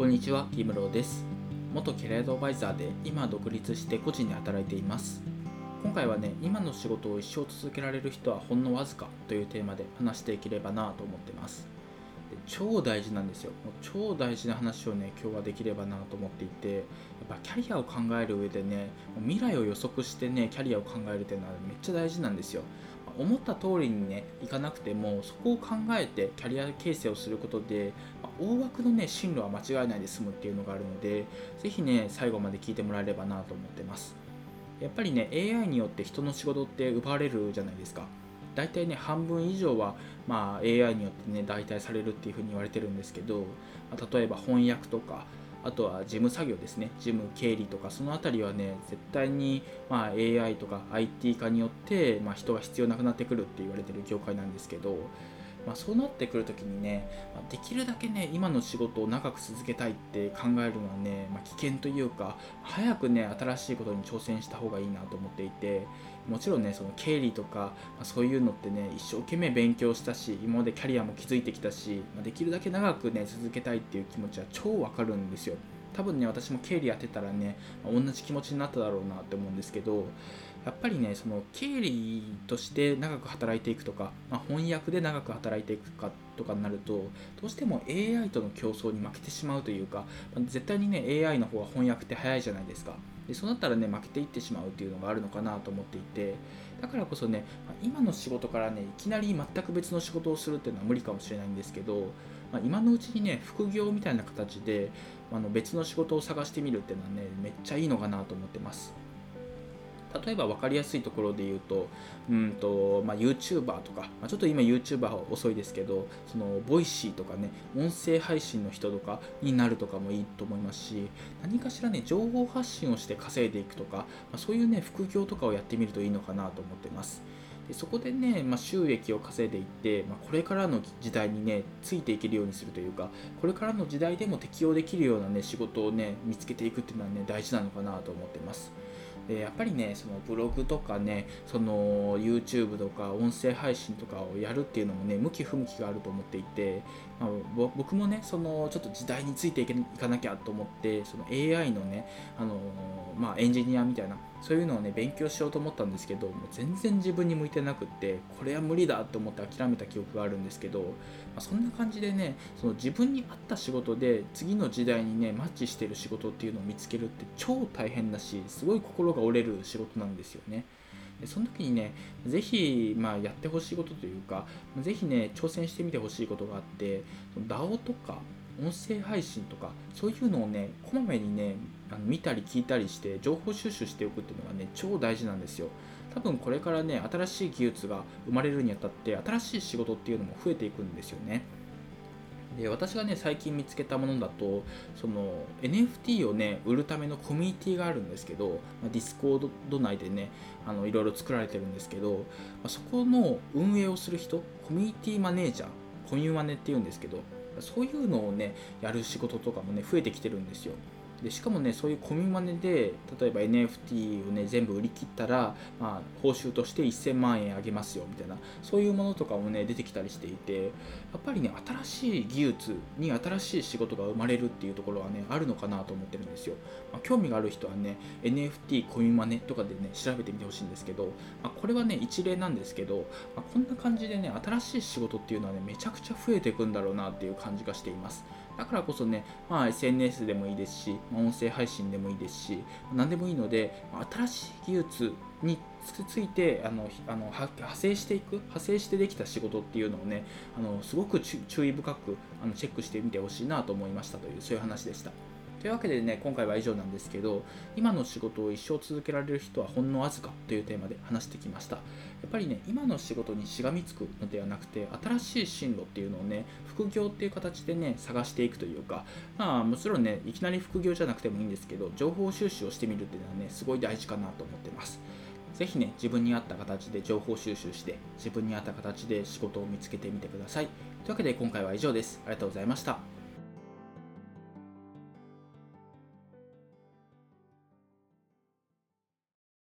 こんにちは、キムローです。元キャリアアドバイザーで今独立して個人で働いています。今回はね、今の仕事を一生続けられる人はほんのわずかというテーマで話していければなと思ってます。で超大事なんですよ。もう超大事な話をね、今日はできればなと思っていて、やっぱキャリアを考える上でね、もう未来を予測してね、キャリアを考えるっていうのはめっちゃ大事なんですよ。思った通りにねいかなくてもそこを考えてキャリア形成をすることでま大枠のね進路は間違いないで済むっていうのがあるのでぜひね最後まで聞いてもらえればなと思ってます。やっぱりね AI によって人の仕事って奪われるじゃないですか。大体ね半分以上は、まあ、AI によってね代替されるっていうふうに言われてるんですけど、ま例えば翻訳とかあとは事務作業ですね、事務経理とか、そのあたりはね、絶対に、ま、AI とか IT 化によって、ま、人が必要なくなってくるって言われてる業界なんですけど、まあ、そうなってくるときにね、できるだけね、今の仕事を長く続けたいって考えるのはね、まあ、危険というか、早くね、新しいことに挑戦した方がいいなと思っていて、もちろんね、その経理とか、まあ、そういうのってね、一生懸命勉強したし、今までキャリアも築いてきたし、まあ、できるだけ長くね、続けたいっていう気持ちは超わかるんですよ。多分ね、私も経理やってたらね、まあ同じ気持ちになっただろうなって思うんですけど、やっぱりね、その経理として長く働いていくとか、まあ、翻訳で長く働いていくかとかになると、どうしても AI との競争に負けてしまうというか、まあ絶対にね、AI の方が翻訳って早いじゃないですか。でそうなったらね、負けていってしまうっていうのがあるのかなと思っていて、だからこそね、今の仕事からね、いきなり全く別の仕事をするっていうのは無理かもしれないんですけど、まあ、今のうちにね、副業みたいな形で、あの別の仕事を探してみるっていうのはね、めっちゃいいのかなと思ってます。例えば分かりやすいところで言うと、うんとまあ、YouTuber とか、まあ、ちょっと今 YouTuber は遅いですけど、その Voicy とかね、音声配信の人とかになるとかもいいと思いますし、何かしらね、情報発信をして稼いでいくとか、まあ、そういうね、副業とかをやってみるといいのかなと思ってます。でそこでね、まあ、収益を稼いでいって、まあ、これからの時代にねついていけるようにするというかこれからの時代でも適用できるようなね仕事をね見つけていくっていうのはね大事なのかなと思ってますでやっぱりねそのブログとかねその YouTube とか音声配信とかをやるっていうのもね向き不向きがあると思っていて、まあ、僕もねそのちょっと時代についていけいかなきゃと思ってその AI のねあのまあ、エンジニアみたいなそういうのをね勉強しようと思ったんですけどもう全然自分に向いてなくってこれは無理だと思って諦めた記憶があるんですけど、まあ、そんな感じでねその自分に合った仕事で次の時代にねマッチしてる仕事っていうのを見つけるって超大変だしすごい心が折れる仕事なんですよね。でその時にね、ぜひ、まあ、やってほしいことというか、ぜひね、挑戦してみてほしいことがあって、DAO とか、音声配信とか、そういうのをね、こまめにね、あの見たり聞いたりして、情報収集しておくっていうのがね、超大事なんですよ。多分これからね、新しい技術が生まれるにあたって、新しい仕事っていうのも増えていくんですよね。で私がね最近見つけたものだとその NFT をね売るためのコミュニティがあるんですけど、まあ、 Discord 内でねあのいろいろ作られてるんですけど、まあ、そこの運営をする人コミュニティマネージャーコミュマネっていうんですけどそういうのをねやる仕事とかもね増えてきてるんですよでしかもねそういうコミマネで例えば NFT をね全部売り切ったら、まあ、報酬として1000万円あげますよみたいな。そういうものとかもね出てきたりしていてやっぱりね新しい技術に新しい仕事が生まれるっていうところはねあるのかなと思ってるんですよ、まあ、興味がある人はね NFT コミマネとかでね調べてみてほしいんですけど、まあ、これはね一例なんですけど、まあ、こんな感じでね新しい仕事っていうのはねめちゃくちゃ増えていくんだろうなっていう感じがしています。だからこそね、まあ、SNS でもいいですし、まあ音声配信でもいいですし、何でもいいので、まあ新しい技術についてあのあの派生していく、派生してできた仕事っていうのをね、あのすごく注注意深くあのチェックしてみてほしいなと思いましたという、そういう話でした。というわけでね、今回は以上なんですけど、今の仕事を一生続けられる人はほんのわずかというテーマで話してきました。やっぱりね、今の仕事にしがみつくのではなくて、新しい進路っていうのをね、副業っていう形でね、探していくというか、まあもちろんね、いきなり副業じゃなくてもいいんですけど、情報収集をしてみるっていうのはね、すごい大事かなと思ってます。ぜひね、自分に合った形で情報収集して、自分に合った形で仕事を見つけてみてください。というわけで今回は以上です。ありがとうございました。